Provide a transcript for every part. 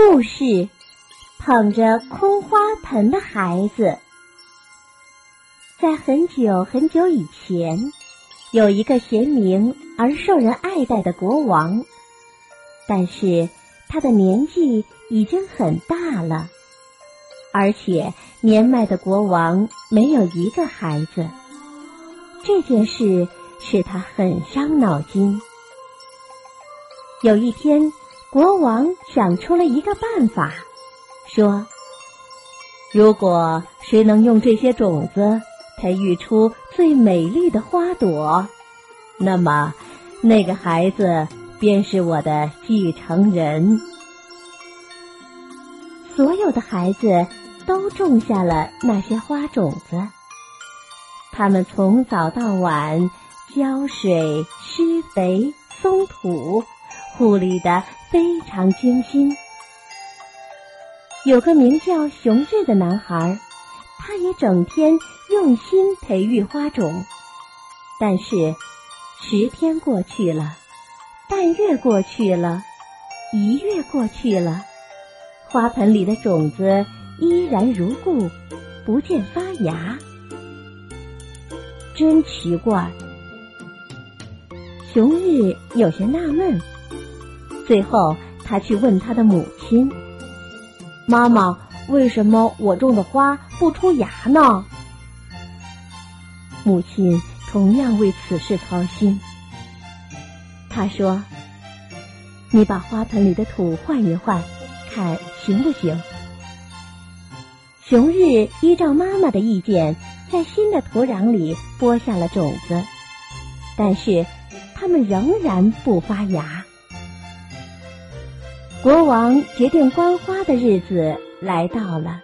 故事：捧着空花盆的孩子。在很久很久以前，有一个贤明而受人爱戴的国王，但是他的年纪已经很大了，而且年迈的国王没有一个孩子。这件事使他很伤脑筋。有一天。国王想出了一个办法，说：“如果谁能用这些种子培育出最美丽的花朵，那么那个孩子便是我的继承人。”所有的孩子都种下了那些花种子，他们从早到晚浇水、施肥、松土。护理的非常精心。有个名叫熊日的男孩，他也整天用心培育花种。但是，十天过去了，半月过去了，一月过去了，花盆里的种子依然如故，不见发芽。真奇怪！熊日有些纳闷。最后，他去问他的母亲：“妈妈，为什么我种的花不出芽呢？”母亲同样为此事操心。他说：“你把花盆里的土换一换，看行不行？”熊日依照妈妈的意见，在新的土壤里播下了种子，但是它们仍然不发芽。国王决定观花的日子来到了，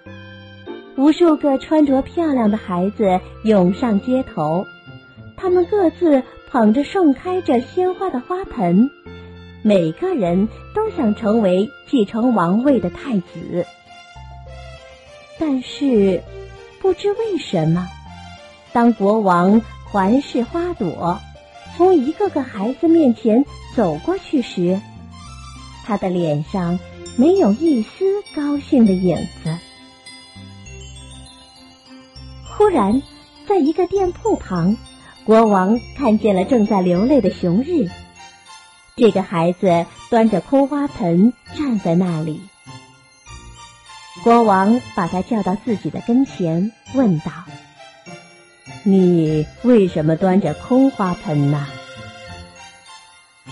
无数个穿着漂亮的孩子涌上街头，他们各自捧着盛开着鲜花的花盆，每个人都想成为继承王位的太子。但是，不知为什么，当国王环视花朵，从一个个孩子面前走过去时，他的脸上没有一丝高兴的影子。忽然，在一个店铺旁，国王看见了正在流泪的熊日。这个孩子端着空花盆站在那里。国王把他叫到自己的跟前，问道：“你为什么端着空花盆呢？”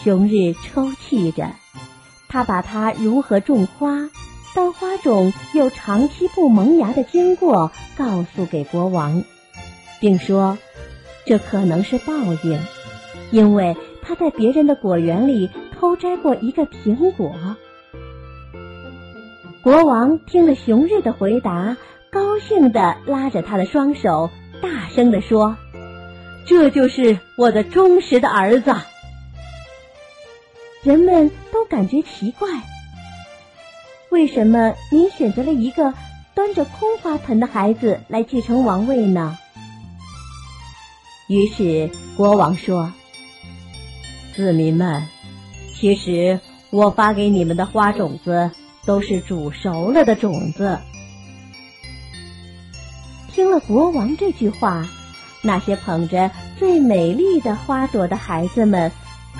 熊日抽泣着。他把他如何种花，到花种又长期不萌芽的经过告诉给国王，并说，这可能是报应，因为他在别人的果园里偷摘过一个苹果。国王听了熊日的回答，高兴地拉着他的双手，大声地说：“这就是我的忠实的儿子。”人们都感觉奇怪，为什么您选择了一个端着空花盆的孩子来继承王位呢？于是国王说：“子民们，其实我发给你们的花种子都是煮熟了的种子。”听了国王这句话，那些捧着最美丽的花朵的孩子们。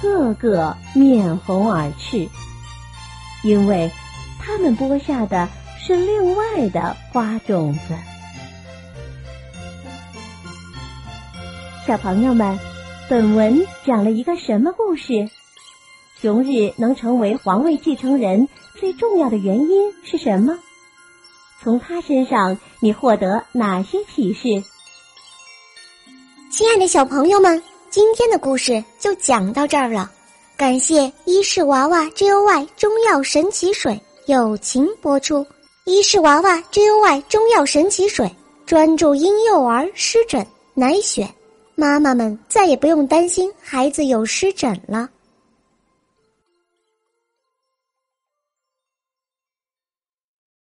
个个面红耳赤，因为他们播下的是另外的花种子。小朋友们，本文讲了一个什么故事？熊日能成为皇位继承人最重要的原因是什么？从他身上你获得哪些启示？亲爱的小朋友们。今天的故事就讲到这儿了，感谢伊氏娃娃 Joy 中药神奇水友情播出。伊氏娃娃 Joy 中药神奇水专注婴幼儿湿疹奶癣，妈妈们再也不用担心孩子有湿疹了。